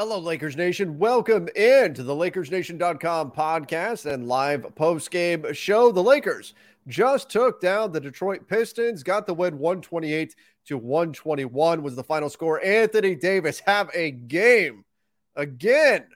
Hello, Lakers Nation. Welcome in to the LakersNation.com podcast and live post-game show. The Lakers just took down the Detroit Pistons, got the win 128 to 121 was the final score. Anthony Davis have a game again.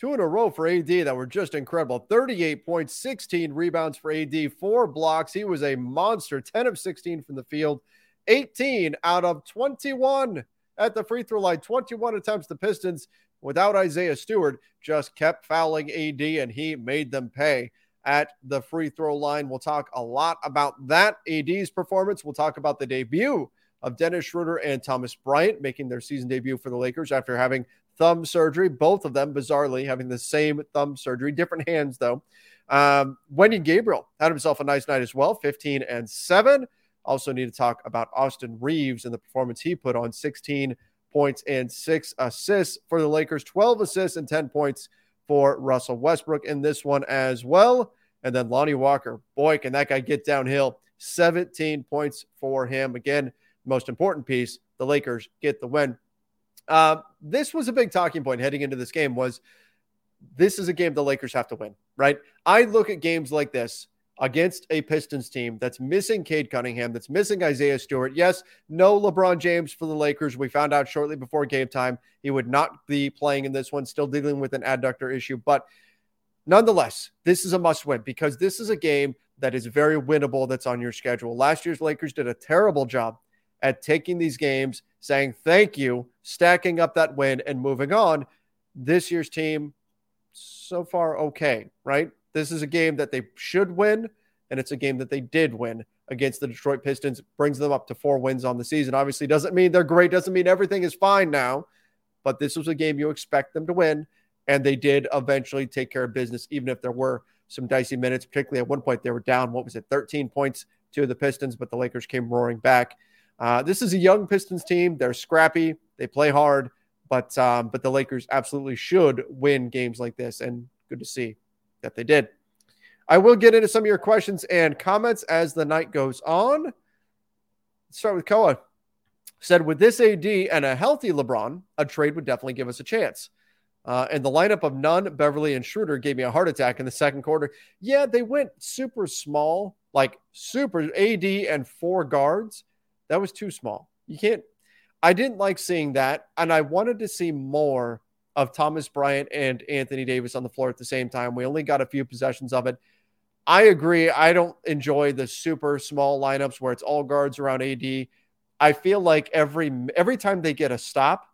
Two in a row for AD that were just incredible. 38 points, 16 rebounds for AD, four blocks. He was a monster. 10 of 16 from the field, 18 out of 21 at the free throw line. 21 attempts. The Pistons, without Isaiah Stewart, just kept fouling AD and he made them pay at the free throw line. We'll talk a lot about that. AD's performance. We'll talk about the debut of Dennis Schroeder and Thomas Bryant making their season debut for the Lakers after having thumb surgery. Both of them, bizarrely, having the same thumb surgery, different hands though. Um, Wenyen Gabriel had himself a nice night as well, 15 and 7. Also, need to talk about Austin Reaves and the performance he put on 16 points and six assists for the Lakers, 12 assists and 10 points for Russell Westbrook in this one as well. And then Lonnie Walker, boy, can that guy get downhill. 17 points for him. Again, most important piece, the Lakers get the win. Uh, this was a big talking point heading into this game was this is a game the Lakers have to win, right? I look at games like this against a Pistons team that's missing Cade Cunningham, that's missing Isaiah Stewart. Yes, no LeBron James for the Lakers. We found out shortly before game time he would not be playing in this one, still dealing with an adductor issue. But nonetheless, this is a must win because this is a game that is very winnable that's on your schedule. Last year's Lakers did a terrible job at taking these games, saying thank you, stacking up that win, and moving on. This year's team, so far, okay, right? This is a game that they should win, and it's a game that they did win against the Detroit Pistons, brings them up to four wins on the season. Obviously, doesn't mean they're great, doesn't mean everything is fine now, but this was a game you expect them to win, and they did eventually take care of business, even if there were some dicey minutes, particularly at one point they were down, what was it, 13 points to the Pistons, but the Lakers came roaring back. Uh, this is a young Pistons team. They're scrappy, they play hard, but um, but the Lakers absolutely should win games like this, and good to see that they did. I will get into some of your questions and comments as the night goes on. Let's start with Koa. Said with this AD and a healthy LeBron, a trade would definitely give us a chance. Uh, and the lineup of Nunn, Beverley, and Schroeder gave me a heart attack in the second quarter. Yeah, they went super small, like super AD and four guards. That was too small. You can't. I didn't like seeing that, and I wanted to see more of Thomas Bryant and Anthony Davis on the floor at the same time. We only got a few possessions of it. I agree. I don't enjoy the super small lineups where it's all guards around AD. I feel like every every time they get a stop,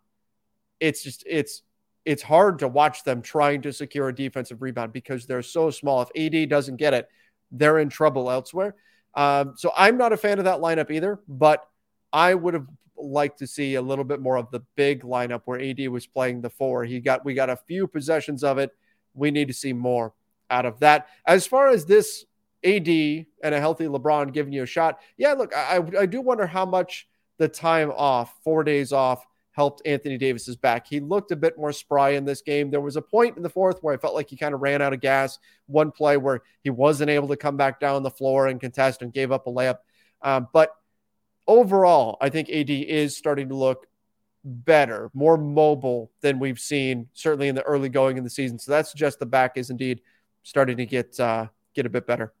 it's just it's it's hard to watch them trying to secure a defensive rebound because they're so small. If AD doesn't get it, they're in trouble elsewhere. Um, so I'm not a fan of that lineup either, but I would have liked to see a little bit more of the big lineup where AD was playing the four. He got we got a few possessions of it. We need to see more out of that. As far as this AD and a healthy LeBron giving you a shot, yeah, look, I, I do wonder how much the time off, four days off, helped Anthony Davis's back. He looked a bit more spry in this game. There was a point in the fourth where I felt like he kind of ran out of gas. One play where he wasn't able to come back down the floor and contest and gave up a layup. Um, but overall, I think AD is starting to look better, more mobile than we've seen certainly in the early going in the season. So that suggests the back is indeed starting to get uh, get a bit better.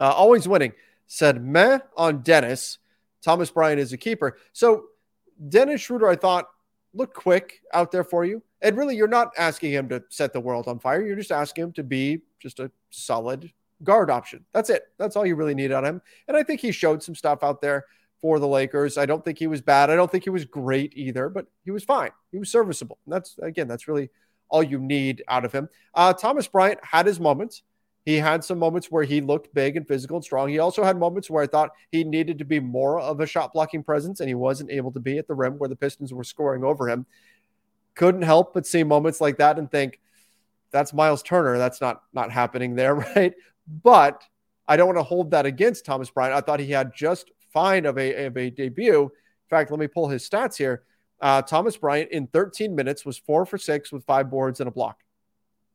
Uh, always winning said meh on Dennis. Thomas Bryant is a keeper. So Dennis Schroeder, I thought looked quick out there for you. And really, you're not asking him to set the world on fire. You're just asking him to be just a solid guard option. That's it. That's all you really need on him. And I think he showed some stuff out there for the Lakers. I don't think he was bad. I don't think he was great either, but he was fine. He was serviceable. And that's again, that's really all you need out of him. Uh, Thomas Bryant had his moments. He had some moments where he looked big and physical and strong. He also had moments where I thought he needed to be more of a shot blocking presence, and he wasn't able to be at the rim where the Pistons were scoring over him. Couldn't help but see moments like that and think, that's Myles Turner. That's not not happening there, right? But I don't want to hold that against Thomas Bryant. I thought he had just fine of a, of a debut. In fact, let me pull his stats here. Uh, Thomas Bryant in 13 minutes was four for six with five boards and a block.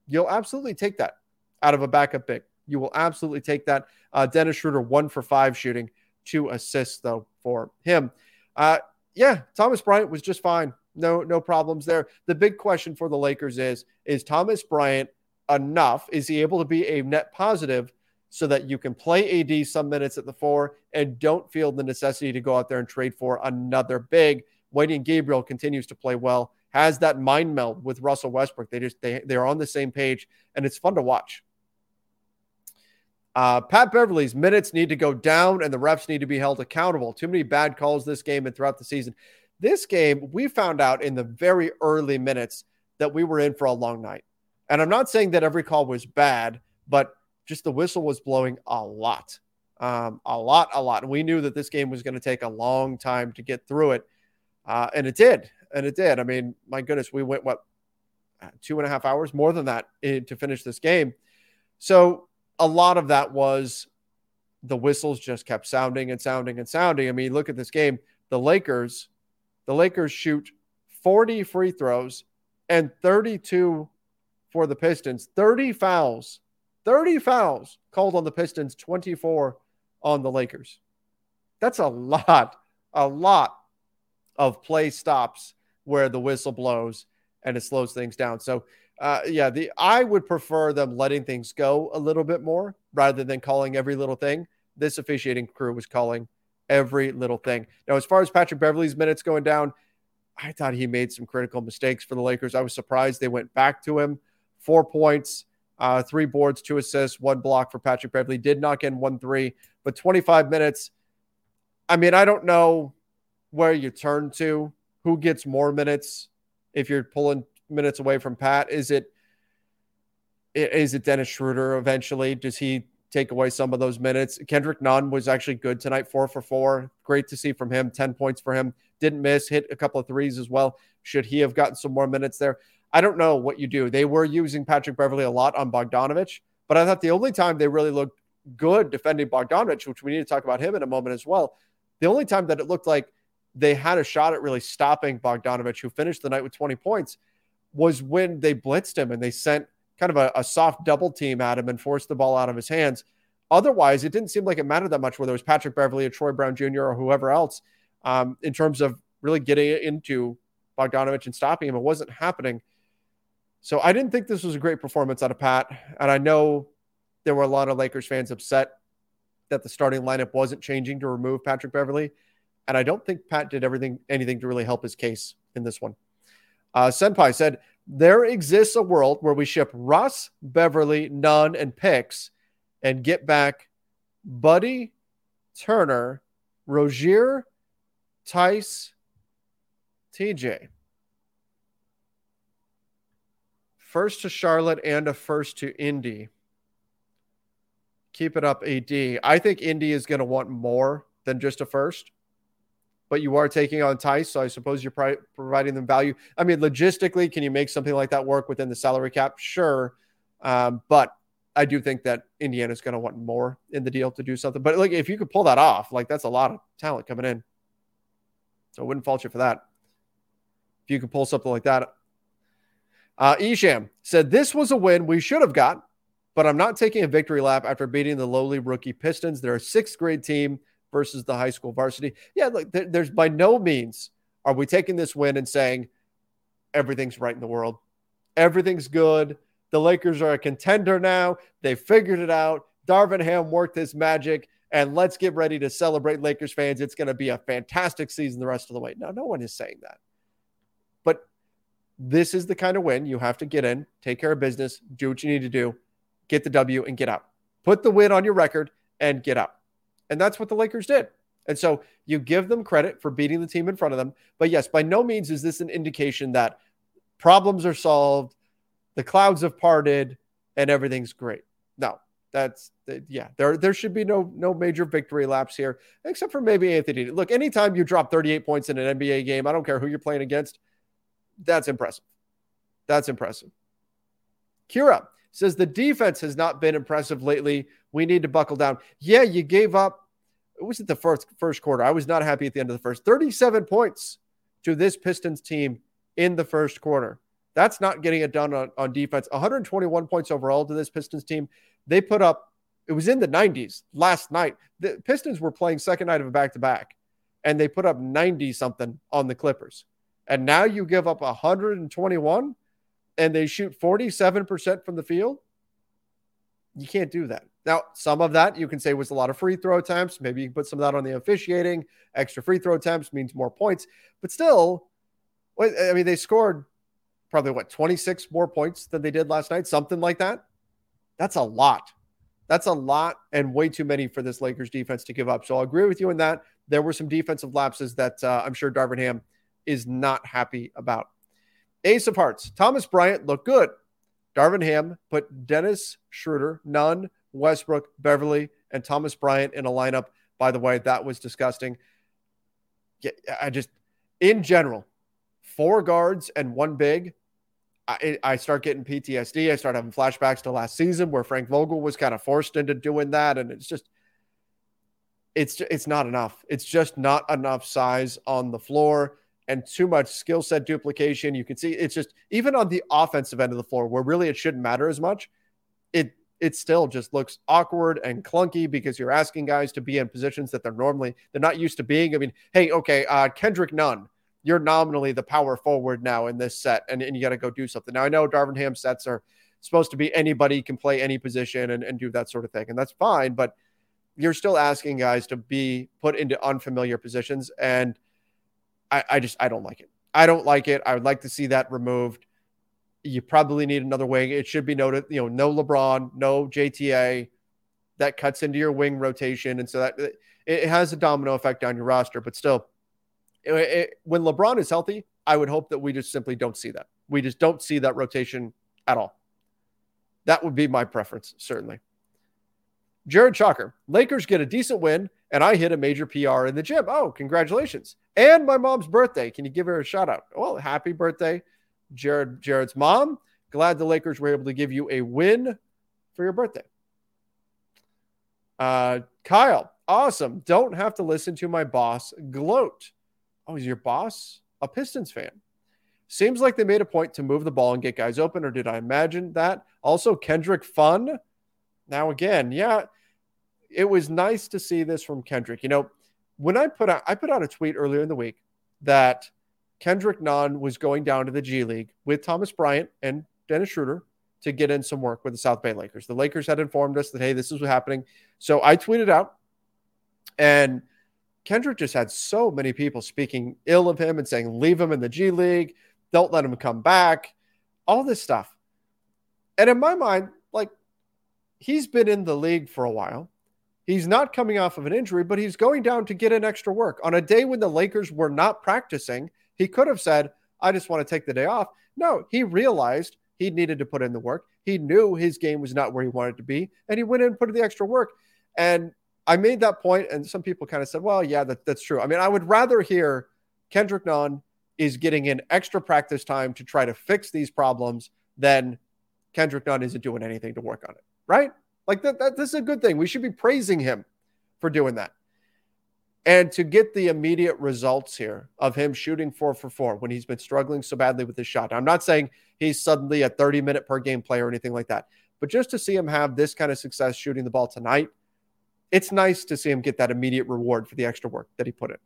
You'll absolutely take that out of a backup big. You will absolutely take that. Uh, Dennis Schroeder, one for five shooting, two assists, though, for him. Uh, yeah, Thomas Bryant was just fine. No, no problems there. The big question for the Lakers is: Is Thomas Bryant enough? Is he able to be a net positive so that you can play AD some minutes at the four and don't feel the necessity to go out there and trade for another big. Wenyen Gabriel continues to play well, has that mind meld with Russell Westbrook. They just they they're on the same page, and it's fun to watch. Uh, Pat Beverley's minutes need to go down, and the refs need to be held accountable. Too many bad calls this game and throughout the season. This game, we found out in the very early minutes that we were in for a long night. And I'm not saying that every call was bad, but just the whistle was blowing a lot, um, a lot, a lot. We knew that this game was going to take a long time to get through it. Uh, and it did. And it did. I mean, my goodness, we went, what, two and a half hours, more than that in, to finish this game. So a lot of that was the whistles just kept sounding and sounding and sounding. I mean, look at this game. The Lakers, the Lakers shoot 40 free throws and 32 for the Pistons, 30 fouls 30 fouls called on the Pistons, 24 on the Lakers. That's a lot, a lot of play stops where the whistle blows and it slows things down. So, uh, yeah, the I would prefer them letting things go a little bit more rather than calling every little thing. This officiating crew was calling every little thing. Now, as far as Patrick Beverley's minutes going down, I thought he made some critical mistakes for the Lakers. I was surprised they went back to him. Four points, uh, three boards, two assists, one block for Patrick Beverley. Did knock in one three, but 25 minutes. I mean, I don't know where you turn to. Who gets more minutes if you're pulling minutes away from Pat? Is it is it Dennis Schroeder eventually? Does he take away some of those minutes? Kendrick Nunn was actually good tonight, four for four. Great to see from him. 10 points for him. Didn't miss, hit a couple of threes as well. Should he have gotten some more minutes there? I don't know what you do. They were using Patrick Beverley a lot on Bogdanovich, but I thought the only time they really looked good defending Bogdanovich, which we need to talk about him in a moment as well, the only time that it looked like they had a shot at really stopping Bogdanovich, who finished the night with 20 points, was when they blitzed him and they sent kind of a, a soft double team at him and forced the ball out of his hands. Otherwise, it didn't seem like it mattered that much whether it was Patrick Beverley or Troy Brown Jr. or whoever else um, in terms of really getting into Bogdanovich and stopping him. It wasn't happening. So I didn't think this was a great performance out of Pat. And I know there were a lot of Lakers fans upset that the starting lineup wasn't changing to remove Patrick Beverley. And I don't think Pat did everything anything to really help his case in this one. Uh, Senpai said, There exists a world where we ship Russ, Beverley, Nunn, and Picks and get back Buddy, Turner, Rozier, Theis, TJ. First to Charlotte and a first to Indy. Keep it up, AD. I think Indy is going to want more than just a first, but you are taking on Theis, so I suppose you're pri- providing them value. I mean, logistically, can you make something like that work within the salary cap? Sure, um, but I do think that Indiana is going to want more in the deal to do something. But like, if you could pull that off, like that's a lot of talent coming in. So I wouldn't fault you for that. If you could pull something like that. Uh, Isham said, This was a win we should have got, but I'm not taking a victory lap after beating the lowly rookie Pistons. They're a sixth grade team versus the high school varsity. Yeah, look, there, there's by no means are we taking this win and saying everything's right in the world. Everything's good. The Lakers are a contender now. They figured it out. Darvin Ham worked his magic, and let's get ready to celebrate Lakers fans. It's going to be a fantastic season the rest of the way. Now, no one is saying that. This is the kind of win you have to get in, take care of business, do what you need to do, get the W, and get out. Put the win on your record and get out. And that's what the Lakers did. And so you give them credit for beating the team in front of them. But yes, by no means is this an indication that problems are solved, the clouds have parted, and everything's great. No, that's yeah. There there should be no no major victory laps here, except for maybe Anthony. Look, anytime you drop 38 points in an NBA game, I don't care who you're playing against. That's impressive. That's impressive. Kira says the defense has not been impressive lately. We need to buckle down. Yeah, you gave up. It was at the first first quarter. I was not happy at the end of the first. 37 points to this Pistons team in the first quarter. That's not getting it done on, on defense. 121 points overall to this Pistons team. They put up, it was in the 90s last night. The Pistons were playing second night of a back to back, and they put up 90 something on the Clippers. And now you give up 121 and they shoot 47% from the field. You can't do that. Now, some of that you can say was a lot of free throw attempts. Maybe you can put some of that on the officiating. Extra free throw attempts means more points. But still, I mean, they scored probably what 26 more points than they did last night, something like that. That's a lot. That's a lot and way too many for this Lakers defense to give up. So I'll agree with you in that. There were some defensive lapses that uh, I'm sure Darvin Ham is not happy about. Ace of Hearts, Thomas Bryant looked good. Darvin Ham put Dennis Schroeder, Nunn, Westbrook, Beverley, and Thomas Bryant in a lineup. By the way, that was disgusting. I just, in general, four guards and one big. I, I start getting PTSD. I start having flashbacks to last season where Frank Vogel was kind of forced into doing that, and it's just, it's it's not enough. It's just not enough size on the floor and too much skill set duplication. You can see it's just even on the offensive end of the floor where really it shouldn't matter as much. It it still just looks awkward and clunky because you're asking guys to be in positions that they're normally they're not used to being. I mean, hey, okay, uh, Kendrick Nunn, you're nominally the power forward now in this set, and, and you got to go do something. Now I know Darvin Ham sets are supposed to be anybody can play any position and, and do that sort of thing, and that's fine, but you're still asking guys to be put into unfamiliar positions and I, I just I don't like it. I don't like it. I would like to see that removed. You probably need another wing. It should be noted, you know, no LeBron, no JTA. That cuts into your wing rotation, and so that it has a domino effect on your roster. But still, it, it, when LeBron is healthy, I would hope that we just simply don't see that. We just don't see that rotation at all. That would be my preference, certainly. Jared Chalker, Lakers get a decent win, and I hit a major PR in the gym. Oh, congratulations. And my mom's birthday. Can you give her a shout out? Well, happy birthday, Jared, Jared's mom. Glad the Lakers were able to give you a win for your birthday. Uh, Kyle, awesome. Don't have to listen to my boss gloat. Oh, is your boss a Pistons fan? Seems like they made a point to move the ball and get guys open, or did I imagine that? Also, Kendrick Fun now, again, yeah, it was nice to see this from Kendrick. You know, when I put out, I put out a tweet earlier in the week that Kendrick Nunn was going down to the G League with Thomas Bryant and Dennis Schroeder to get in some work with the South Bay Lakers. The Lakers had informed us that, hey, this is what's happening. So I tweeted out, and Kendrick just had so many people speaking ill of him and saying, leave him in the G League, don't let him come back, all this stuff. And in my mind, like, he's been in the league for a while. He's not coming off of an injury, but he's going down to get an extra work. On a day when the Lakers were not practicing, he could have said, I just want to take the day off. No, he realized he needed to put in the work. He knew his game was not where he wanted to be, and he went in and put in the extra work. And I made that point, and some people kind of said, well, yeah, that, that's true. I mean, I would rather hear Kendrick Nunn is getting in extra practice time to try to fix these problems than Kendrick Nunn isn't doing anything to work on it right? Like that, that this is a good thing. We should be praising him for doing that. And to get the immediate results here of him shooting four for four when he's been struggling so badly with his shot. I'm not saying he's suddenly a 30 minute per game player or anything like that, but just to see him have this kind of success shooting the ball tonight, it's nice to see him get that immediate reward for the extra work that he put in.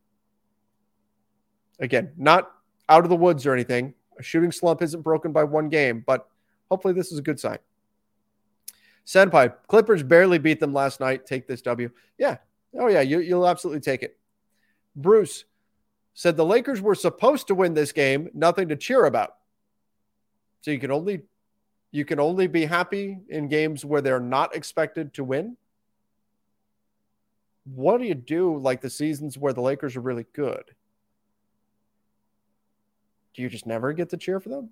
Again, not out of the woods or anything. A shooting slump isn't broken by one game, but hopefully this is a good sign. Senpai, Clippers barely beat them last night. Take this W. Yeah. Oh, yeah. You, you'll absolutely take it. Bruce said the Lakers were supposed to win this game, nothing to cheer about. So you can only you can only be happy in games where they're not expected to win. What do you do like the seasons where the Lakers are really good? Do you just never get to cheer for them?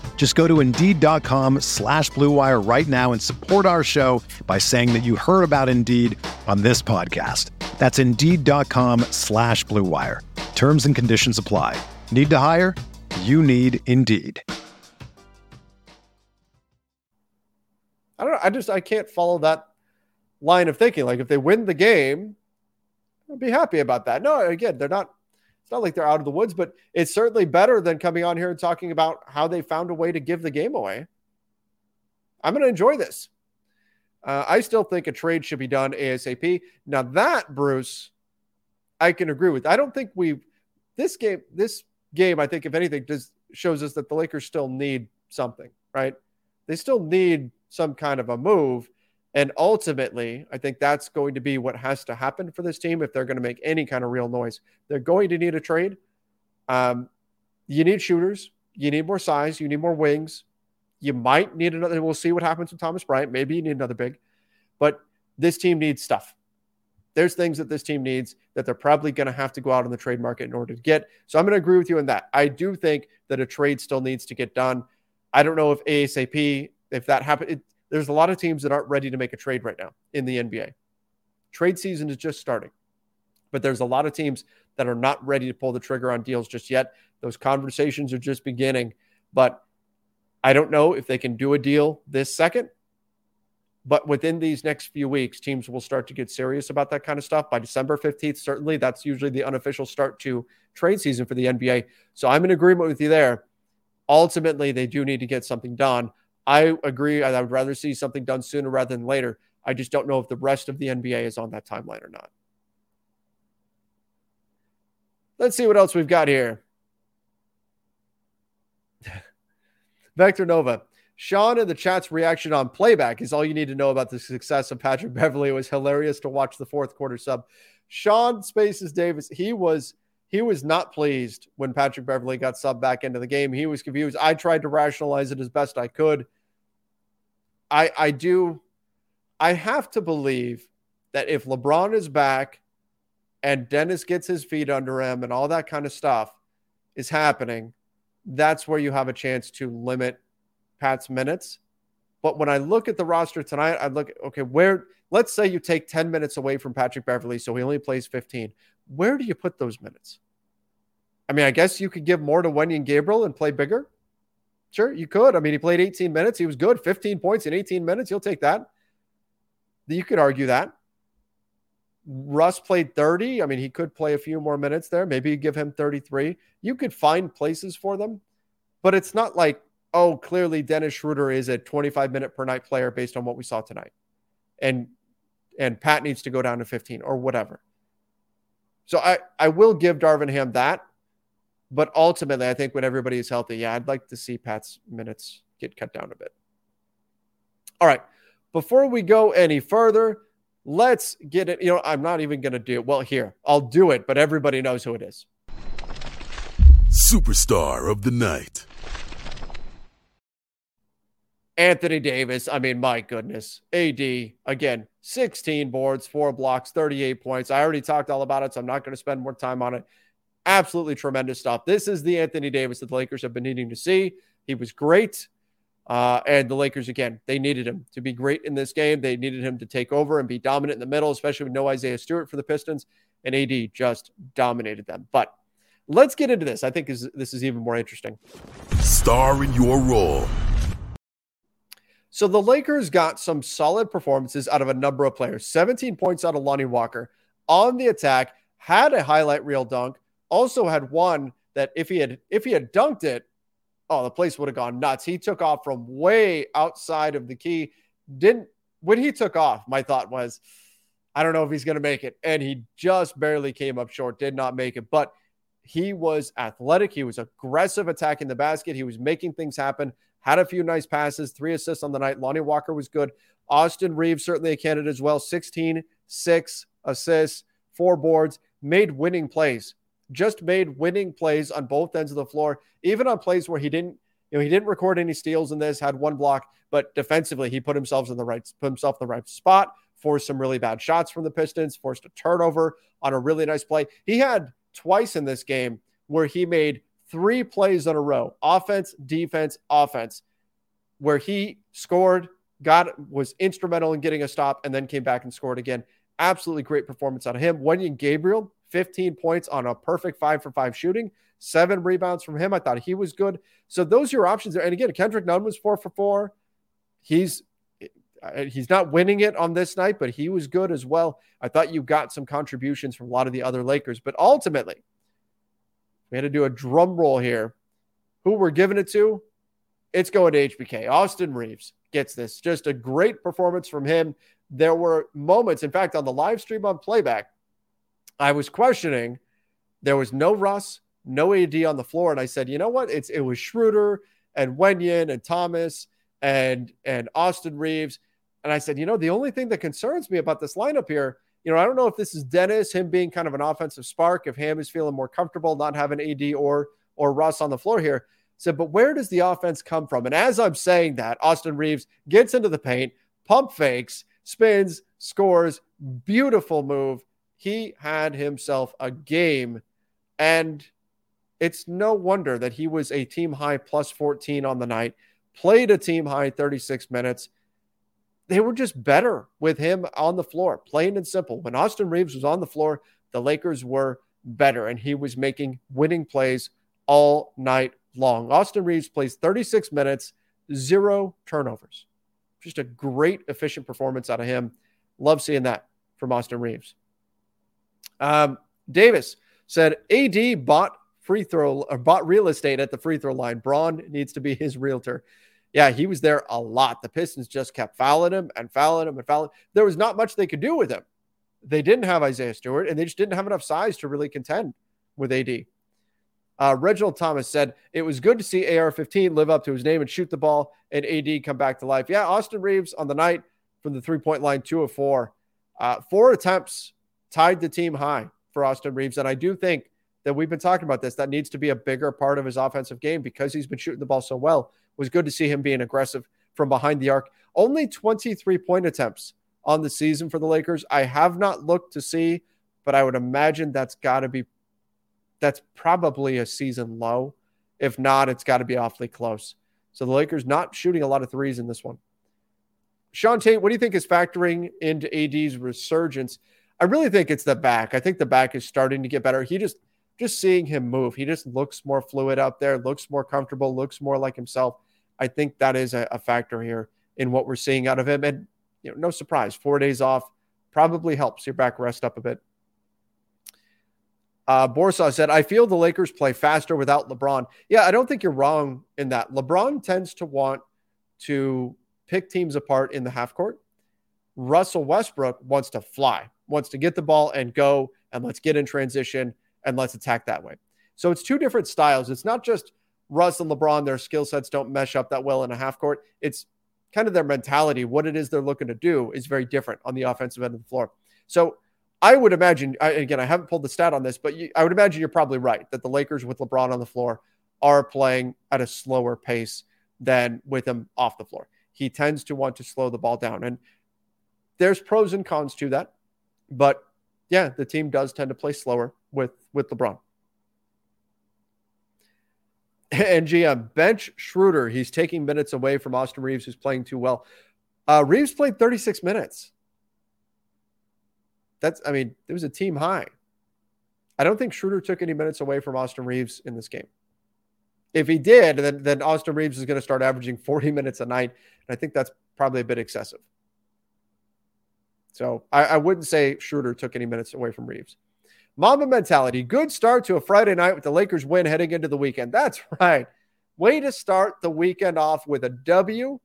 Just go to Indeed.com slash BlueWire right now and support our show by saying that you heard about Indeed on this podcast. That's Indeed.com slash BlueWire. Terms and conditions apply. Need to hire? You need Indeed. I don't know. I just I can't follow that line of thinking. Like if they win the game, I'd be happy about that. No, again, they're not not like they're out of the woods, but it's certainly better than coming on here and talking about how they found a way to give the game away. I'm going to enjoy this. Uh, I still think a trade should be done ASAP. Now that Bruce, I can agree with. I don't think we this game this game. I think if anything, does shows us that the Lakers still need something, right? They still need some kind of a move. And ultimately, I think that's going to be what has to happen for this team if they're going to make any kind of real noise. They're going to need a trade. Um, you need shooters. You need more size. You need more wings. You might need another. We'll see what happens with Thomas Bryant. Maybe you need another big, but this team needs stuff. There's things that this team needs that they're probably going to have to go out on the trade market in order to get. So I'm going to agree with you on that. I do think that a trade still needs to get done. I don't know if ASAP if that happens, there's a lot of teams that aren't ready to make a trade right now in the NBA. Trade season is just starting, but there's a lot of teams that are not ready to pull the trigger on deals just yet. Those conversations are just beginning, but I don't know if they can do a deal this second. But within these next few weeks, teams will start to get serious about that kind of stuff. By December 15th, certainly that's usually the unofficial start to trade season for the NBA. So I'm in agreement with you there. Ultimately, they do need to get something done. I agree. I would rather see something done sooner rather than later. I just don't know if the rest of the NBA is on that timeline or not. Let's see what else we've got here. Vector Nova. Sean in the chat's reaction on playback is all you need to know about the success of Patrick Beverley. It was hilarious to watch the fourth quarter sub. Sean Spaces Davis, he was he was not pleased when Patrick Beverley got subbed back into the game. He was confused. I tried to rationalize it as best I could. I I do I have to believe that if LeBron is back and Dennis gets his feet under him and all that kind of stuff is happening, that's where you have a chance to limit Pat's minutes. But when I look at the roster tonight, I look okay, where let's say you take 10 minutes away from Patrick Beverley, so he only plays 15 where do you put those minutes? I mean, I guess you could give more to Wenyen Gabriel and play bigger. Sure, you could. I mean, he played 18 minutes. He was good, 15 points in 18 minutes. You'll take that. You could argue that. Russ played 30. I mean, he could play a few more minutes there. Maybe you give him 33. You could find places for them, but it's not like, oh, clearly Dennis Schroeder is a 25 minute per night player based on what we saw tonight. And and Pat needs to go down to 15 or whatever. So I, I will give Darvin Ham that. But ultimately, I think when everybody is healthy, yeah, I'd like to see Pat's minutes get cut down a bit. All right. Before we go any further, let's get it. You know, I'm not even going to do it. Well, here, I'll do it, but everybody knows who it is. Superstar of the night. Anthony Davis. I mean, my goodness. AD, again, 16 boards, four blocks, 38 points. I already talked all about it, so I'm not going to spend more time on it. Absolutely tremendous stuff. This is the Anthony Davis that the Lakers have been needing to see. He was great. Uh, and the Lakers, again, they needed him to be great in this game. They needed him to take over and be dominant in the middle, especially with no Isaiah Stewart for the Pistons. And AD just dominated them. But let's get into this. I think is, this is even more interesting. Star in your role. So the Lakers got some solid performances out of a number of players. 17 points out of Lonnie Walker on the attack, had a highlight reel dunk, also had one that if he had if he had dunked it, oh, the place would have gone nuts. He took off from way outside of the key. Didn't when he took off, my thought was, I don't know if he's going to make it. And he just barely came up short, did not make it. But he was athletic. He was aggressive attacking the basket. He was making things happen. Had a few nice passes, three assists on the night. Lonnie Walker was good. Austin Reaves, certainly a candidate as well. 16, six assists, four boards, made winning plays just made winning plays on both ends of the floor, even on plays where he didn't, you know, he didn't record any steals in this, had one block, but defensively he put himself in the right, put himself in the right spot, forced some really bad shots from the Pistons, forced a turnover on a really nice play. He had twice in this game where he made three plays in a row, offense, defense, offense, where he scored, got was instrumental in getting a stop, and then came back and scored again. Absolutely great performance out of him. Wenyen Gabriel 15 points on a perfect five for five shooting, seven rebounds from him. I thought he was good. So those are your options there. And again, Kendrick Nunn was four for four. He's uh, he's not winning it on this night, but he was good as well. I thought you got some contributions from a lot of the other Lakers, but ultimately, we had to do a drum roll here. Who we're giving it to? It's going to HBK. Austin Reaves gets this. Just a great performance from him. There were moments, in fact, on the live stream on playback, I was questioning. There was no Russ, no AD on the floor, and I said, you know what? It's it was Schroeder and Wenyen and Thomas and and Austin Reaves, and I said, you know, the only thing that concerns me about this lineup here, you know, I don't know if this is Dennis, him being kind of an offensive spark, if Ham is feeling more comfortable not having AD or or Russ on the floor here. said, but where does the offense come from? And as I'm saying that, Austin Reaves gets into the paint, pump fakes, spins, scores, beautiful move he had himself a game. And it's no wonder that he was a team high plus 14 on the night, played a team high 36 minutes. They were just better with him on the floor, plain and simple. When Austin Reaves was on the floor, the Lakers were better, and he was making winning plays all night long. Austin Reaves plays 36 minutes, zero turnovers. Just a great, efficient performance out of him. Love seeing that from Austin Reaves. Um, Davis said AD bought free throw or bought real estate at the free throw line. Bron needs to be his realtor. Yeah, he was there a lot. The Pistons just kept fouling him and fouling him and fouling. There was not much they could do with him. They didn't have Isaiah Stewart, and they just didn't have enough size to really contend with AD. Uh, Reginald Thomas said it was good to see AR 15 live up to his name and shoot the ball and AD come back to life. Yeah, Austin Reaves on the night from the three point line, two of four. Uh, four attempts tied the team high for Austin Reaves. And I do think that we've been talking about this. That needs to be a bigger part of his offensive game because he's been shooting the ball so well. Was good to see him being aggressive from behind the arc. Only 23 point attempts on the season for the Lakers. I have not looked to see, but I would imagine that's got to be that's probably a season low. If not, it's got to be awfully close. So the Lakers not shooting a lot of threes in this one. Sean Tate, what do you think is factoring into AD's resurgence? I really think it's the back. I think the back is starting to get better. He just just seeing him move, he just looks more fluid out there, looks more comfortable, looks more like himself. I think that is a, a factor here in what we're seeing out of him. And you know, no surprise, four days off probably helps your back rest up a bit. Uh, Borsaw said, I feel the Lakers play faster without LeBron. Yeah, I don't think you're wrong in that. LeBron tends to want to pick teams apart in the half court. Russell Westbrook wants to fly wants to get the ball and go, and let's get in transition and let's attack that way. So it's two different styles. It's not just Russ and LeBron, their skill sets don't mesh up that well in a half court. It's kind of their mentality. What it is they're looking to do is very different on the offensive end of the floor. So I would imagine, again, I haven't pulled the stat on this, but you, I would imagine you're probably right that the Lakers with LeBron on the floor are playing at a slower pace than with him off the floor. He tends to want to slow the ball down. And there's pros and cons to that. But yeah, the team does tend to play slower with, with LeBron. And GM bench Schroeder. He's taking minutes away from Austin Reaves, who's playing too well. Uh, Reaves played 36 minutes. That's, I mean, it was a team high. I don't think Schroeder took any minutes away from Austin Reaves in this game. If he did, then, then Austin Reaves is going to start averaging 40 minutes a night. And I think that's probably a bit excessive. So I, I wouldn't say Schroeder took any minutes away from Reaves. Mamba mentality. Good start to a Friday night with the Lakers win heading into the weekend. That's right. Way to start the weekend off with a W.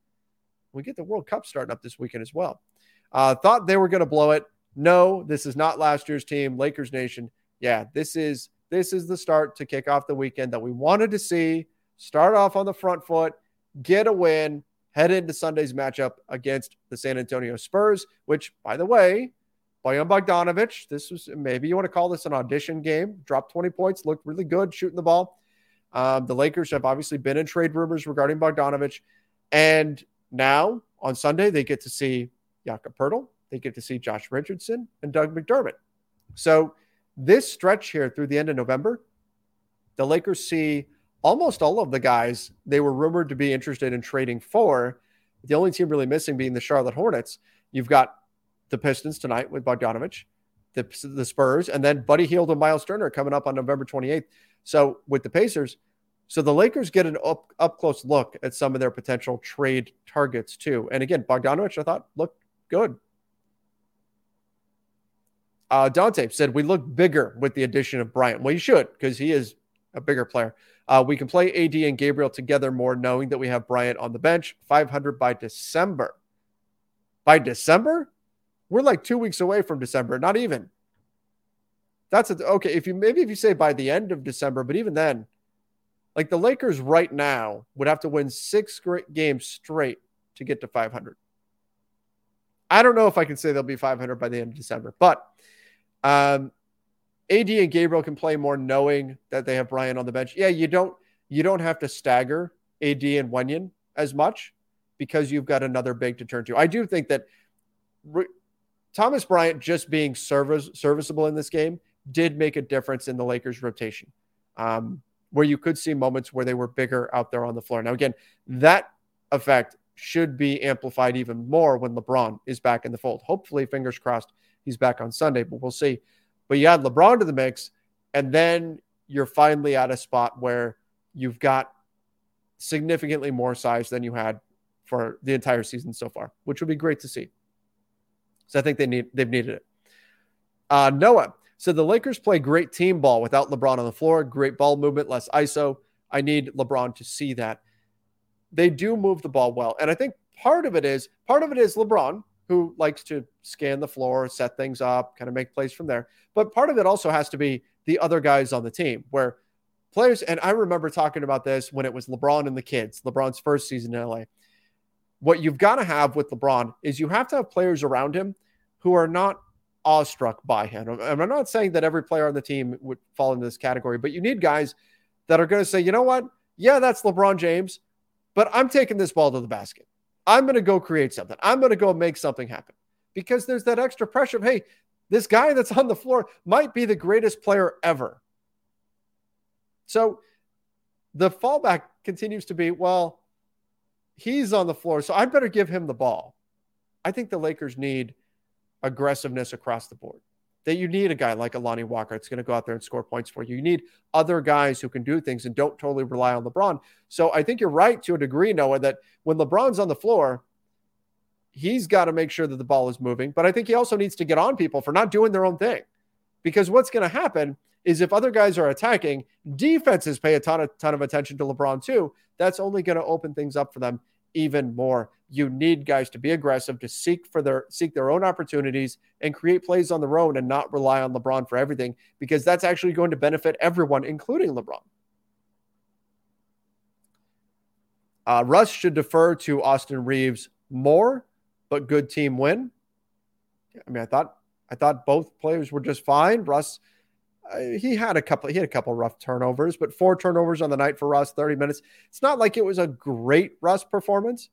We get the World Cup starting up this weekend as well. Uh, thought they were going to blow it. No, this is not last year's team, Lakers Nation. Yeah, this is this is the start to kick off the weekend that we wanted to see. Start off on the front foot, get a win, head into Sunday's matchup against the San Antonio Spurs, which, by the way, Bojan Bogdanovic, this was maybe you want to call this an audition game, dropped 20 points, looked really good shooting the ball. Um, the Lakers have obviously been in trade rumors regarding Bogdanovich. And now on Sunday, they get to see Jakob Poeltl, they get to see Josh Richardson and Doug McDermott. So this stretch here through the end of November, the Lakers see almost all of the guys they were rumored to be interested in trading for. The only team really missing being the Charlotte Hornets. You've got the Pistons tonight with Bogdanovic, the, the Spurs, and then Buddy Hield and Myles Turner coming up on November 28th. So with the Pacers, so the Lakers get an up, up close look at some of their potential trade targets too. And again, Bogdanovic, I thought looked good. Uh, Dante said, We look bigger with the addition of Bryant. Well, you should, because he is a bigger player. Uh, we can play AD and Gabriel together more, knowing that we have Bryant on the bench. 500 by December. By December? We're like two weeks away from December, not even. That's a, okay. If you maybe if you say by the end of December, but even then, like the Lakers right now would have to win six great games straight to get to 500. I don't know if I can say they'll be 500 by the end of December, but um, AD and Gabriel can play more knowing that they have Brian on the bench. Yeah, you don't you don't have to stagger AD and Wenyen as much because you've got another big to turn to. I do think that Thomas Bryant just being service serviceable in this game did make a difference in the Lakers' rotation, um, where you could see moments where they were bigger out there on the floor. Now, again, that effect should be amplified even more when LeBron is back in the fold. Hopefully, fingers crossed, he's back on Sunday, but we'll see. But you add LeBron to the mix, and then you're finally at a spot where you've got significantly more size than you had for the entire season so far, which would be great to see. So I think they need they've needed it. Uh, Noah so the Lakers play great team ball without LeBron on the floor, great ball movement, less ISO. I need LeBron to see that. They do move the ball well, and I think part of it is part of it is LeBron who likes to scan the floor, set things up, kind of make plays from there. But part of it also has to be the other guys on the team where players, and I remember talking about this when it was LeBron and the kids, LeBron's first season in LA. What you've got to have with LeBron is you have to have players around him who are not awestruck by him. And I'm not saying that every player on the team would fall into this category, but you need guys that are going to say, you know what? Yeah, that's LeBron James, but I'm taking this ball to the basket. I'm going to go create something. I'm going to go make something happen because there's that extra pressure of, hey, this guy that's on the floor might be the greatest player ever. So the fallback continues to be, well, he's on the floor, so I'd better give him the ball. I think the Lakers need aggressiveness across the board that you need a guy like Lonnie Walker that's going to go out there and score points for you. You need other guys who can do things and don't totally rely on LeBron. So I think you're right to a degree, Noah, that when LeBron's on the floor, he's got to make sure that the ball is moving. But I think he also needs to get on people for not doing their own thing. Because what's going to happen is if other guys are attacking, defenses pay a ton of ton of attention to LeBron too. That's only going to open things up for them even more. You need guys to be aggressive, to seek for their seek their own opportunities and create plays on their own and not rely on LeBron for everything because that's actually going to benefit everyone, including LeBron. Uh, Russ should defer to Austin Reaves more, but good team win. I mean, I thought I thought both players were just fine. Russ, uh, he had a couple. He had a couple rough turnovers, but four turnovers on the night for Russ, thirty minutes. It's not like it was a great Russ performance,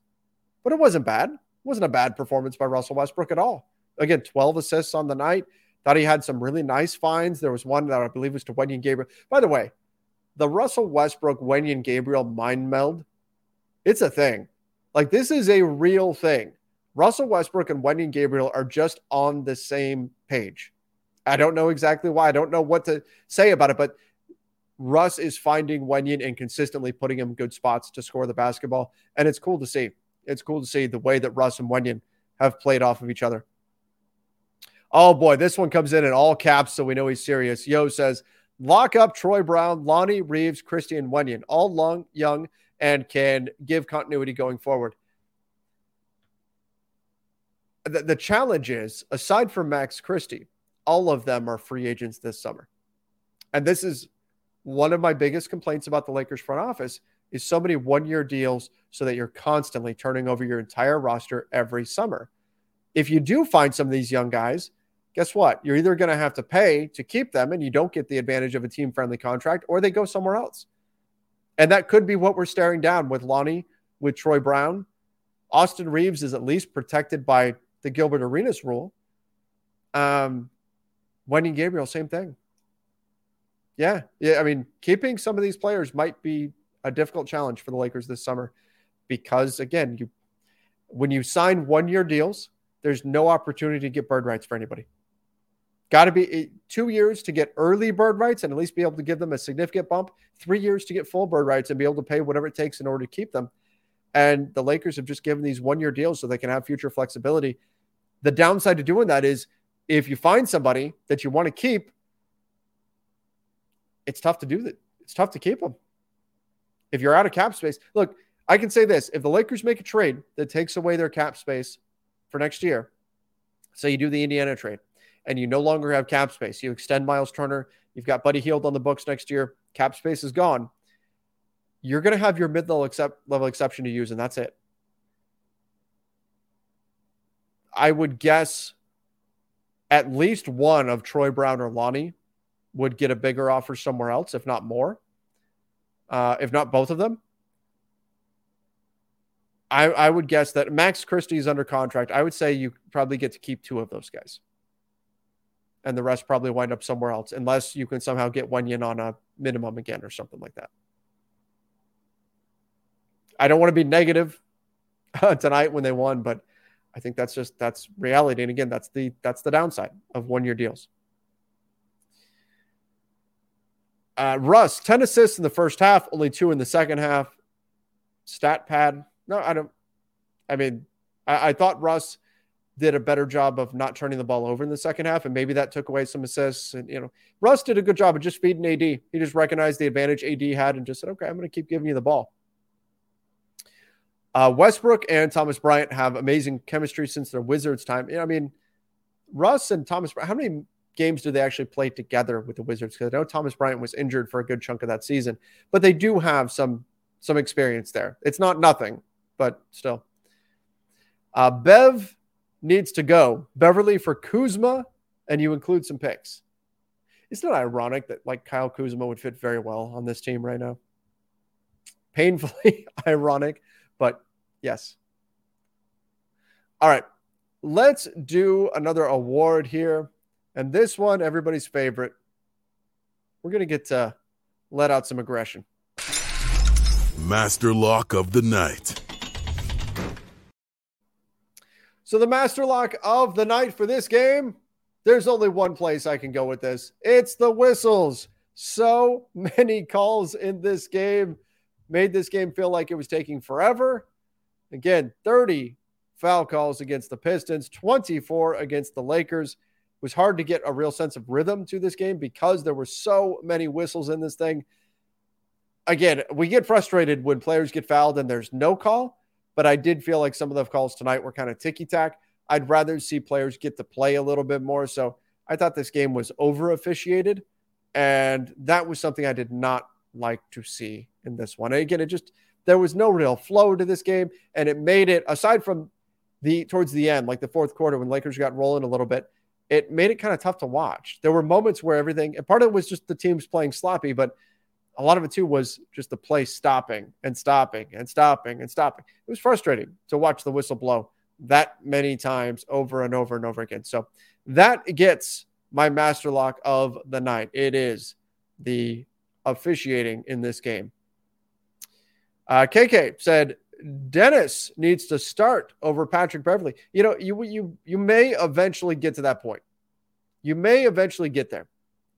but it wasn't bad. It wasn't a bad performance by Russell Westbrook at all. Again, twelve assists on the night. Thought he had some really nice finds. There was one that I believe was to Wenyen Gabriel. By the way, the Russell Westbrook Wenyen Gabriel mind meld, it's a thing. Like this is a real thing. Russell Westbrook and Wenyen Gabriel are just on the same page. I don't know exactly why. I don't know what to say about it, but Russ is finding Wenyen and consistently putting him in good spots to score the basketball. And it's cool to see. It's cool to see the way that Russ and Wenyen have played off of each other. Oh boy, this one comes in in all caps, so we know he's serious. Yo says, lock up Troy Brown, Lonnie Reaves, Christian Wenyen, all long, young, and can give continuity going forward the, the challenge is aside from Max Christie, all of them are free agents this summer. And this is one of my biggest complaints about the Lakers front office is so many one-year deals so that you're constantly turning over your entire roster every summer. If you do find some of these young guys, guess what? You're either going to have to pay to keep them and you don't get the advantage of a team-friendly contract or they go somewhere else. And that could be what we're staring down with Lonnie, with Troy Brown. Austin Reaves is at least protected by the Gilbert Arenas rule. Um, Wenyen Gabriel, same thing. Yeah, yeah. I mean, keeping some of these players might be a difficult challenge for the Lakers this summer because, again, you when you sign one year deals, there's no opportunity to get bird rights for anybody. Got to be eh, two years to get early bird rights and at least be able to give them a significant bump. Three years to get full bird rights and be able to pay whatever it takes in order to keep them. And the Lakers have just given these one year deals so they can have future flexibility. The downside to doing that is if you find somebody that you want to keep, it's tough to do that. It's tough to keep them. If you're out of cap space, look, I can say this if the Lakers make a trade that takes away their cap space for next year, say you do the Indiana trade and you no longer have cap space, you extend Myles Turner, you've got Buddy Hield on the books next year, cap space is gone. You're going to have your mid level exception to use, and that's it. I would guess at least one of Troy Brown or Lonnie would get a bigger offer somewhere else, if not more, uh, if not both of them. I, I would guess that Max Christie is under contract. I would say you probably get to keep two of those guys. And the rest probably wind up somewhere else, unless you can somehow get Wenyen on a minimum again or something like that. I don't want to be negative tonight when they won, but I think that's just that's reality. And again, that's the that's the downside of one year deals. Uh, Russ, 10 assists in the first half, only two in the second half. Stat pad. No, I don't. I mean, I, I thought Russ did a better job of not turning the ball over in the second half, and maybe that took away some assists. And you know, Russ did a good job of just feeding AD. He just recognized the advantage AD had and just said, "Okay, I'm going to keep giving you the ball." Uh, Westbrook and Thomas Bryant have amazing chemistry since their Wizards time. I mean, Russ and Thomas, how many games do they actually play together with the Wizards? Because I know Thomas Bryant was injured for a good chunk of that season, but they do have some some experience there. It's not nothing, but still. Uh, Bev needs to go. Beverley for Kuzma, and you include some picks. Isn't it ironic that like Kyle Kuzma would fit very well on this team right now? Painfully ironic, but Yes. All right. Let's do another award here. And this one, everybody's favorite. We're going to get to let out some aggression. Master Lock of the Night. So, the Master Lock of the Night for this game, there's only one place I can go with this it's the whistles. So many calls in this game made this game feel like it was taking forever. Again, 30 foul calls against the Pistons, 24 against the Lakers. It was hard to get a real sense of rhythm to this game because there were so many whistles in this thing. Again, we get frustrated when players get fouled and there's no call, but I did feel like some of the calls tonight were kind of ticky tack. I'd rather see players get to play a little bit more. So I thought this game was over officiated. And that was something I did not like to see in this one. And again, it just there was no real flow to this game, and it made it aside from the towards the end, like the fourth quarter when Lakers got rolling a little bit, it made it kind of tough to watch. There were moments where everything, and part of it was just the teams playing sloppy, but a lot of it too was just the play stopping and stopping and stopping and stopping. It was frustrating to watch the whistle blow that many times over and over and over again. So that gets my master lock of the night. It is the officiating in this game. Uh, KK said Dennis needs to start over Patrick Beverley. You know, you you you may eventually get to that point. You may eventually get there,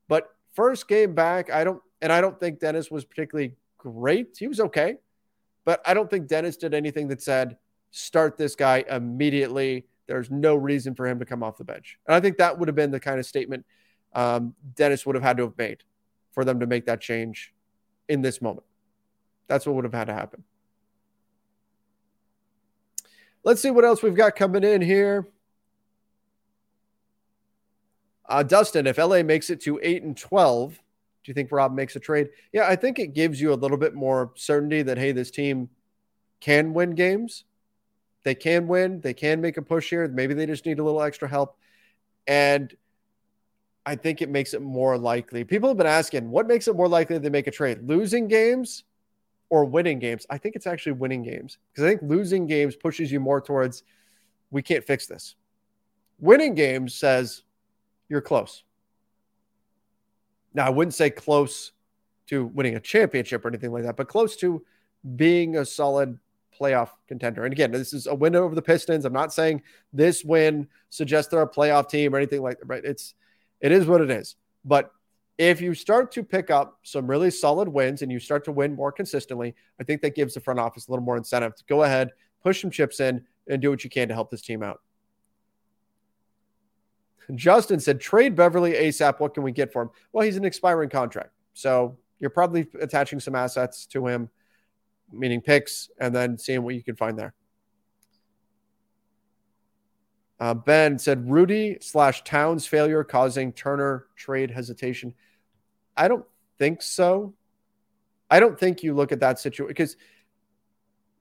but first game back, I don't, and I don't think Dennis was particularly great. He was okay, but I don't think Dennis did anything that said start this guy immediately. There's no reason for him to come off the bench, and I think that would have been the kind of statement um, Dennis would have had to have made for them to make that change in this moment. That's what would have had to happen. Let's see what else we've got coming in here. Uh, Dustin, if LA makes it to 8 and 12, do you think Rob makes a trade? Yeah, I think it gives you a little bit more certainty that, hey, this team can win games. They can win. They can make a push here. Maybe they just need a little extra help. And I think it makes it more likely. People have been asking, what makes it more likely they make a trade? Losing games or winning games? I think it's actually winning games because I think losing games pushes you more towards we can't fix this. Winning games says you're close. Now, I wouldn't say close to winning a championship or anything like that, but close to being a solid playoff contender. And again, this is a win over the Pistons. I'm not saying this win suggests they're a playoff team or anything like that, right? It's it is what it is. But if you start to pick up some really solid wins and you start to win more consistently, I think that gives the front office a little more incentive to go ahead, push some chips in, and do what you can to help this team out. Justin said, trade Beverley ASAP. What can we get for him? Well, he's an expiring contract. So you're probably attaching some assets to him, meaning picks, and then seeing what you can find there. Uh, ben said Rudy slash Towns failure causing Turner trade hesitation. I don't think so. I don't think you look at that situation because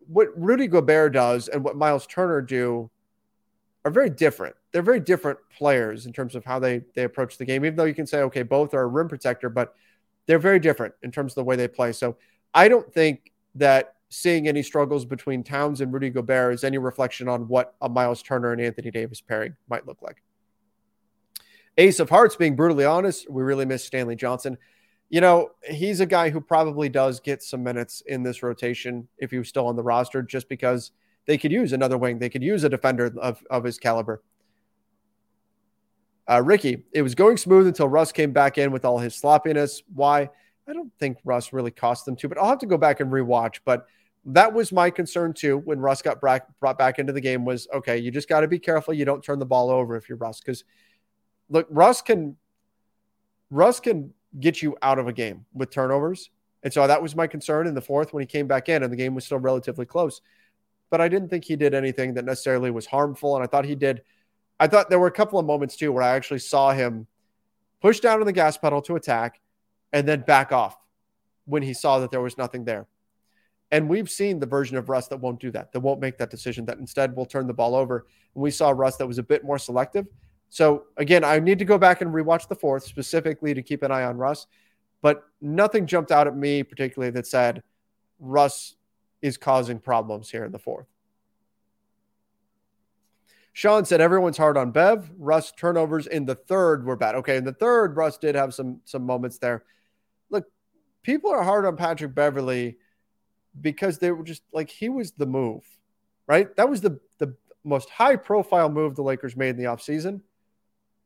what Rudy Gobert does and what Myles Turner do are very different. They're very different players in terms of how they they approach the game. Even though you can say, okay, both are a rim protector, but they're very different in terms of the way they play. So I don't think that seeing any struggles between Towns and Rudy Gobert is any reflection on what a Myles Turner and Anthony Davis pairing might look like. Ace of Hearts, being brutally honest, we really miss Stanley Johnson. You know, he's a guy who probably does get some minutes in this rotation if he was still on the roster, just because they could use another wing. They could use a defender of, of his caliber. Uh, Ricky, it was going smooth until Russ came back in with all his sloppiness. Why? I don't think Russ really cost them too, but I'll have to go back and rewatch. But that was my concern too when Russ got brought back into the game was okay, you just got to be careful you don't turn the ball over if you're Russ because look, Russ can Russ can get you out of a game with turnovers. And so that was my concern in the fourth when he came back in and the game was still relatively close. But I didn't think he did anything that necessarily was harmful. And I thought he did. I thought there were a couple of moments too where I actually saw him push down on the gas pedal to attack and then back off when he saw that there was nothing there. And we've seen the version of Russ that won't do that, that won't make that decision, that instead will turn the ball over. And we saw Russ that was a bit more selective. So again, I need to go back and rewatch the fourth specifically to keep an eye on Russ. But nothing jumped out at me particularly that said Russ is causing problems here in the fourth. Sean said everyone's hard on Bev. Russ turnovers in the third were bad. Okay, in the third, Russ did have some some moments there. Look, people are hard on Patrick Beverley because they were just like he was the move, right? That was the the most high profile move the Lakers made in the offseason.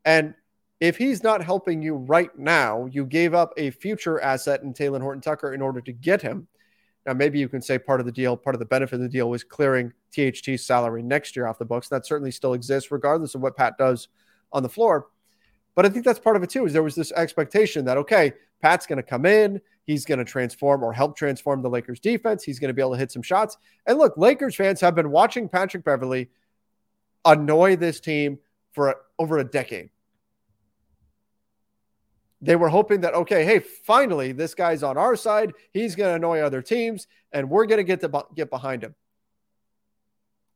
And if he's not helping you right now, you gave up a future asset in Talen Horton Tucker in order to get him. Now, maybe you can say part of the deal, part of the benefit of the deal was clearing THT's salary next year off the books. That certainly still exists, regardless of what Pat does on the floor. But I think that's part of it too, is there was this expectation that, okay, Pat's going to come in, he's going to transform or help transform the Lakers defense. He's going to be able to hit some shots. And look, Lakers fans have been watching Patrick Beverley annoy this team for over a decade. They were hoping that, okay, hey, finally, this guy's on our side. He's going to annoy other teams, and we're going to get to get behind him.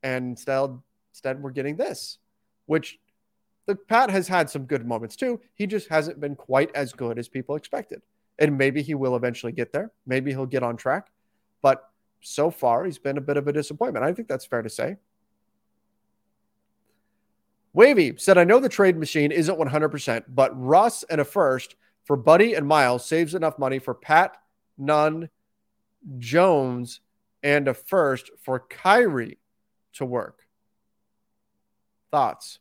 And instead, instead, we're getting this, which the Pat has had some good moments too. He just hasn't been quite as good as people expected. And maybe he will eventually get there. Maybe he'll get on track. But so far, he's been a bit of a disappointment. I think that's fair to say. Wavy said, I know the trade machine isn't 100%, but Russ and a first for Buddy and Miles saves enough money for Pat, Nunn, Jones, and a first for Kyrie to work. Thoughts?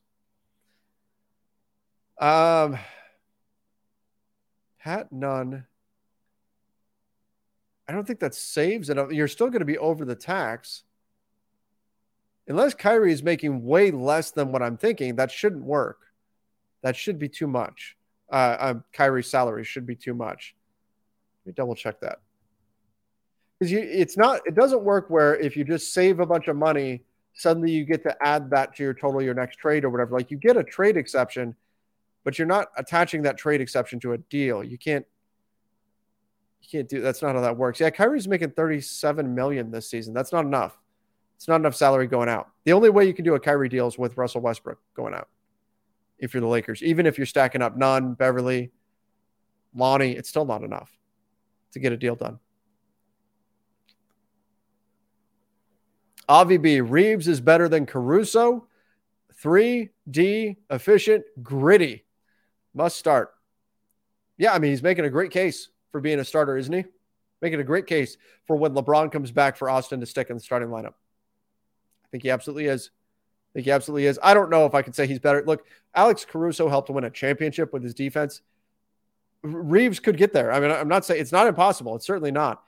Um, Pat Nunn. I don't think that saves enough. You're still going to be over the tax. Unless Kyrie is making way less than what I'm thinking, that shouldn't work. That should be too much. Uh, um, Kyrie's salary should be too much. Let me double check that. Because it's not, it doesn't work where if you just save a bunch of money, suddenly you get to add that to your total, your next trade or whatever. Like you get a trade exception, but you're not attaching that trade exception to a deal. You can't you can't do that's not how that works. Yeah, Kyrie's making 37 million this season. That's not enough. It's not enough salary going out. The only way you can do a Kyrie deal is with Russell Westbrook going out. If you're the Lakers, even if you're stacking up Nunn, Beverley, Lonnie, it's still not enough to get a deal done. Avi B. Reaves is better than Caruso. 3D, efficient, gritty. Must start. Yeah, I mean, he's making a great case for being a starter, isn't he? Making a great case for when LeBron comes back for Austin to stick in the starting lineup. Think he absolutely is. I think he absolutely is. I don't know if I can say he's better. Look, Alex Caruso helped win a championship with his defense. Reaves could get there. I mean, I'm not saying it's not impossible. It's certainly not.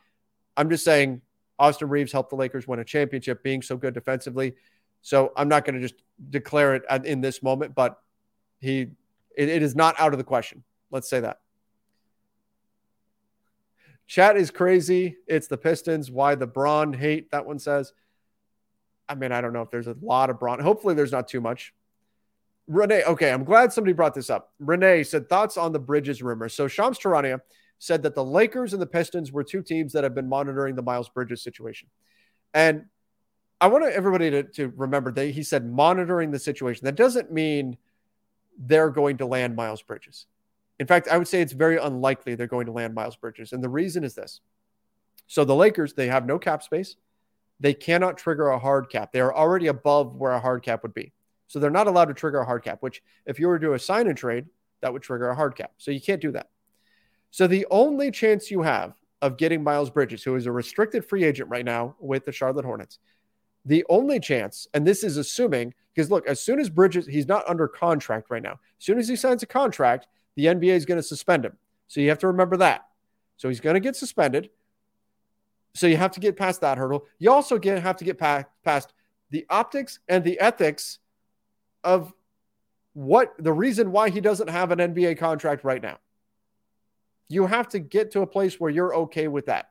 I'm just saying Austin Reaves helped the Lakers win a championship being so good defensively. So I'm not going to just declare it in this moment, but he it, it is not out of the question. Let's say that. Chat is crazy. It's the Pistons. Why the Bron hate? That one says. I mean, I don't know if there's a lot of Bron. Hopefully, there's not too much. Renee, okay, I'm glad somebody brought this up. Renee said thoughts on the Bridges rumor. So Shams Charania said that the Lakers and the Pistons were two teams that have been monitoring the Miles Bridges situation. And I want everybody to, to remember that he said monitoring the situation. That doesn't mean they're going to land Miles Bridges. In fact, I would say it's very unlikely they're going to land Miles Bridges. And the reason is this. So the Lakers, they have no cap space. They cannot trigger a hard cap. They are already above where a hard cap would be. So they're not allowed to trigger a hard cap, which if you were to do a trade, that would trigger a hard cap. So you can't do that. So the only chance you have of getting Miles Bridges, who is a restricted free agent right now with the Charlotte Hornets, the only chance, and this is assuming, because look, as soon as Bridges, he's not under contract right now. As soon as he signs a contract, the NBA is going to suspend him. So you have to remember that. So he's going to get suspended. So you have to get past that hurdle. You also get, have to get past, past the optics and the ethics of what the reason why he doesn't have an NBA contract right now. You have to get to a place where you're okay with that.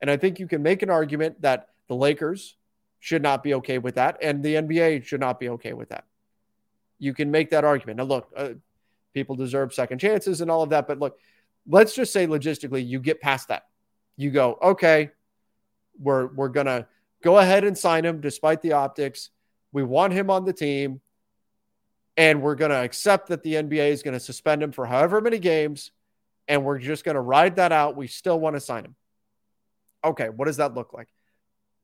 And I think you can make an argument that the Lakers should not be okay with that, and the NBA should not be okay with that. You can make that argument. Now, look, uh, people deserve second chances and all of that, but look, let's just say logistically, you get past that. You go, okay, we're we're gonna go ahead and sign him despite the optics. We want him on the team, and we're gonna accept that the NBA is gonna suspend him for however many games, and we're just gonna ride that out. We still want to sign him. Okay, what does that look like?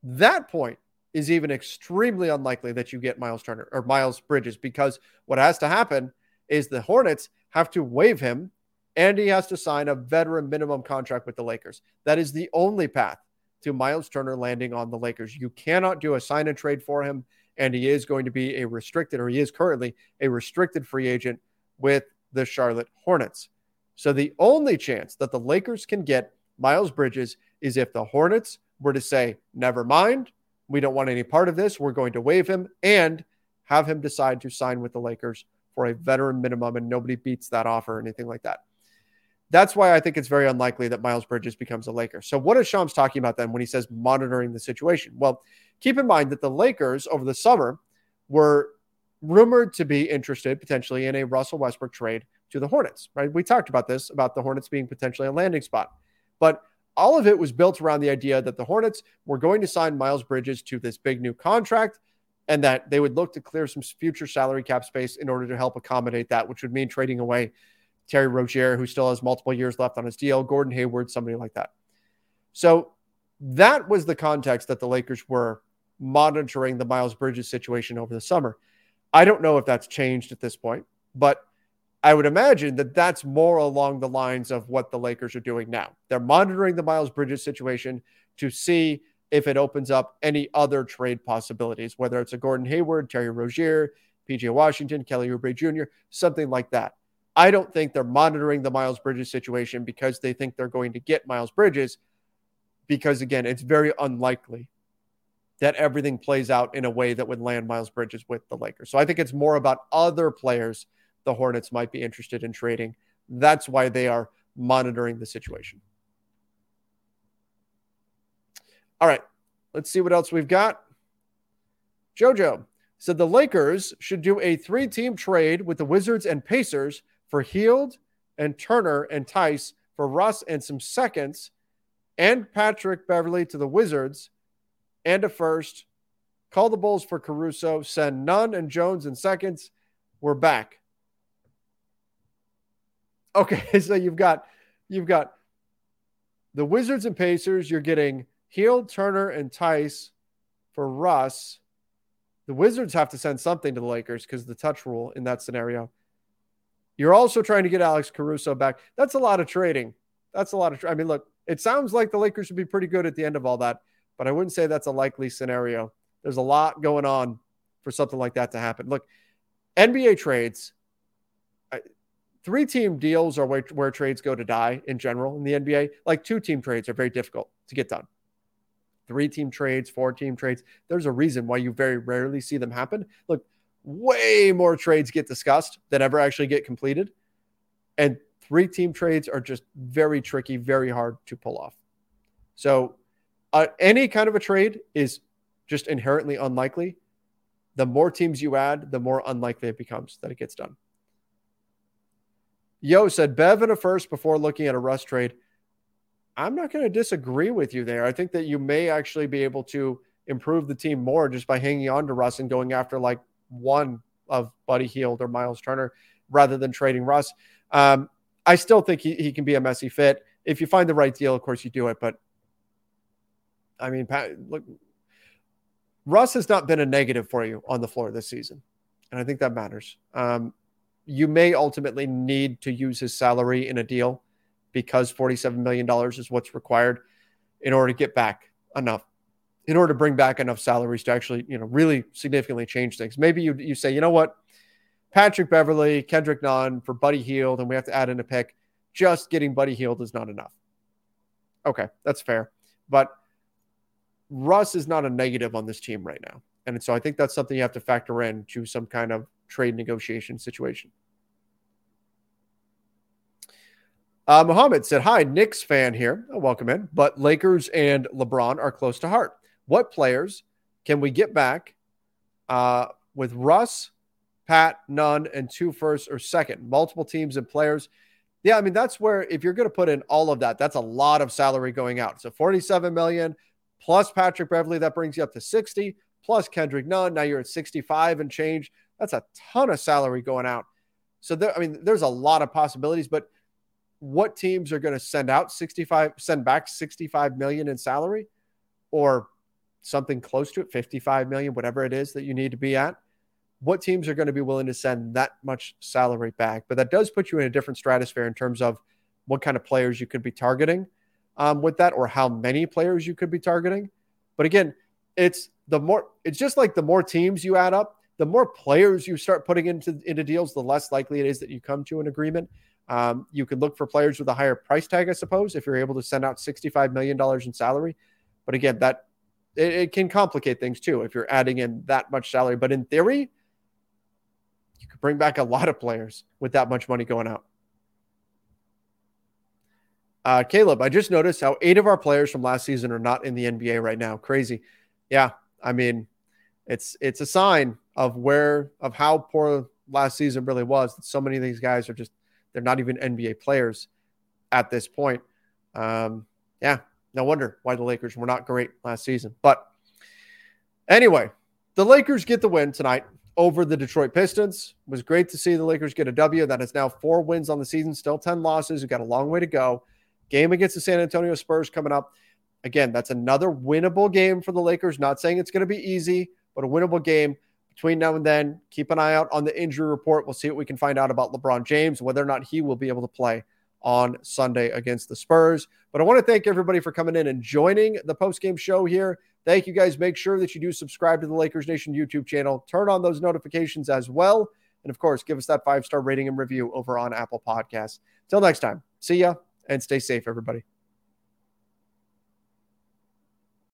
That point, is even extremely unlikely that you get Myles Turner or Miles Bridges because what has to happen is the Hornets have to waive him and he has to sign a veteran minimum contract with the Lakers. That is the only path to Myles Turner landing on the Lakers. You cannot do a sign and trade for him, and he is going to be a restricted, or he is currently a restricted free agent with the Charlotte Hornets. So the only chance that the Lakers can get Miles Bridges is if the Hornets were to say, never mind, we don't want any part of this. We're going to waive him and have him decide to sign with the Lakers for a veteran minimum, and nobody beats that offer or anything like that. That's why I think it's very unlikely that Miles Bridges becomes a Laker. So, what is Shams talking about then when he says monitoring the situation? Well, keep in mind that the Lakers over the summer were rumored to be interested potentially in a Russell Westbrook trade to the Hornets, right? We talked about this about the Hornets being potentially a landing spot. But all of it was built around the idea that the Hornets were going to sign Miles Bridges to this big new contract and that they would look to clear some future salary cap space in order to help accommodate that, which would mean trading away Terry Rozier, who still has multiple years left on his deal, Gordon Hayward, somebody like that. So that was the context that the Lakers were monitoring the Miles Bridges situation over the summer. I don't know if that's changed at this point, but I would imagine that that's more along the lines of what the Lakers are doing now. They're monitoring the Miles Bridges situation to see if it opens up any other trade possibilities, whether it's a Gordon Hayward, Terry Rozier, PJ Washington, Kelly Oubre Jr., something like that. I don't think they're monitoring the Miles Bridges situation because they think they're going to get Miles Bridges, because again, it's very unlikely that everything plays out in a way that would land Miles Bridges with the Lakers. So I think it's more about other players the Hornets might be interested in trading. That's why they are monitoring the situation. All right, let's see what else we've got. JoJo said the Lakers should do a three team trade with the Wizards and Pacers for Hield and Turner and Theis for Russ and some seconds and Patrick Beverley to the Wizards and a first. Call the Bulls for Caruso. Send Nunn and Jones in seconds. We're back. Okay, so you've got you've got the Wizards and Pacers. You're getting Hield, Turner, and Theis for Russ. The Wizards have to send something to the Lakers because the touch rule in that scenario. You're also trying to get Alex Caruso back. That's a lot of trading. That's a lot of. Tra- I mean, look, it sounds like the Lakers should be pretty good at the end of all that, but I wouldn't say that's a likely scenario. There's a lot going on for something like that to happen. Look, NBA trades, three team deals are where, where trades go to die in general in the NBA. Like two team trades are very difficult to get done three team trades, four team trades. There's a reason why you very rarely see them happen. Look, way more trades get discussed than ever actually get completed. And three team trades are just very tricky, very hard to pull off. So, uh, any kind of a trade is just inherently unlikely. The more teams you add, the more unlikely it becomes that it gets done. Yo said Bev in a first before looking at a Russ trade. I'm not going to disagree with you there. I think that you may actually be able to improve the team more just by hanging on to Russ and going after like one of Buddy Hield or Myles Turner rather than trading Russ. Um, I still think he, he can be a messy fit. If you find the right deal, of course you do it. But I mean, look, Russ has not been a negative for you on the floor this season. And I think that matters. Um, you may ultimately need to use his salary in a deal because $47 million is what's required in order to get back enough, in order to bring back enough salaries to actually, you know, really significantly change things. Maybe you, you say, you know what, Patrick Beverley, Kendrick Nunn for Buddy Hield, and we have to add in a pick. Just getting Buddy Hield is not enough. Okay, that's fair. But Russ is not a negative on this team right now. And so I think that's something you have to factor in to some kind of trade negotiation situation. Uh, Muhammad said, Hi, Knicks fan here. Welcome in. But Lakers and LeBron are close to heart. What players can we get back uh, with Russ, Pat, Nunn, and two first or second? Multiple teams and players. Yeah, I mean, that's where if you're going to put in all of that, that's a lot of salary going out. So 47 million plus Patrick Beverley, that brings you up to 60, plus Kendrick Nunn. Now you're at 65 and change. That's a ton of salary going out. So there, I mean, there's a lot of possibilities, but what teams are going to send out 65 send back 65 million in salary or something close to it 55 million whatever it is that you need to be at what teams are going to be willing to send that much salary back? But that does put you in a different stratosphere in terms of what kind of players you could be targeting um, with that or how many players you could be targeting. But again it's the more it's just like the more teams you add up the more players you start putting into into deals the less likely it is that you come to an agreement. Um, you could look for players with a higher price tag, I suppose, if you're able to send out $65 million in salary. But again, that it, it, can complicate things too if you're adding in that much salary. But in theory, you could bring back a lot of players with that much money going out. Uh, Caleb, I just noticed how eight of our players from last season are not in the NBA right now. Crazy. Yeah. I mean, it's it's a sign of where of how poor last season really was that so many of these guys are just They're not even NBA players at this point. Um, yeah, no wonder why the Lakers were not great last season. But anyway, the Lakers get the win tonight over the Detroit Pistons. It was great to see the Lakers get a W. That is now four wins on the season, still 10 losses. We've got a long way to go. Game against the San Antonio Spurs coming up. Again, that's another winnable game for the Lakers. Not saying it's going to be easy, but a winnable game between now and then. Keep an eye out on the injury report. We'll see what we can find out about LeBron James, whether or not he will be able to play on Sunday against the Spurs. But I want to thank everybody for coming in and joining the post-game show here. Thank you guys. Make sure that you do subscribe to the Lakers Nation YouTube channel. Turn on those notifications as well. And of course, give us that five star rating and review over on Apple Podcasts. Till next time, see ya and stay safe, everybody.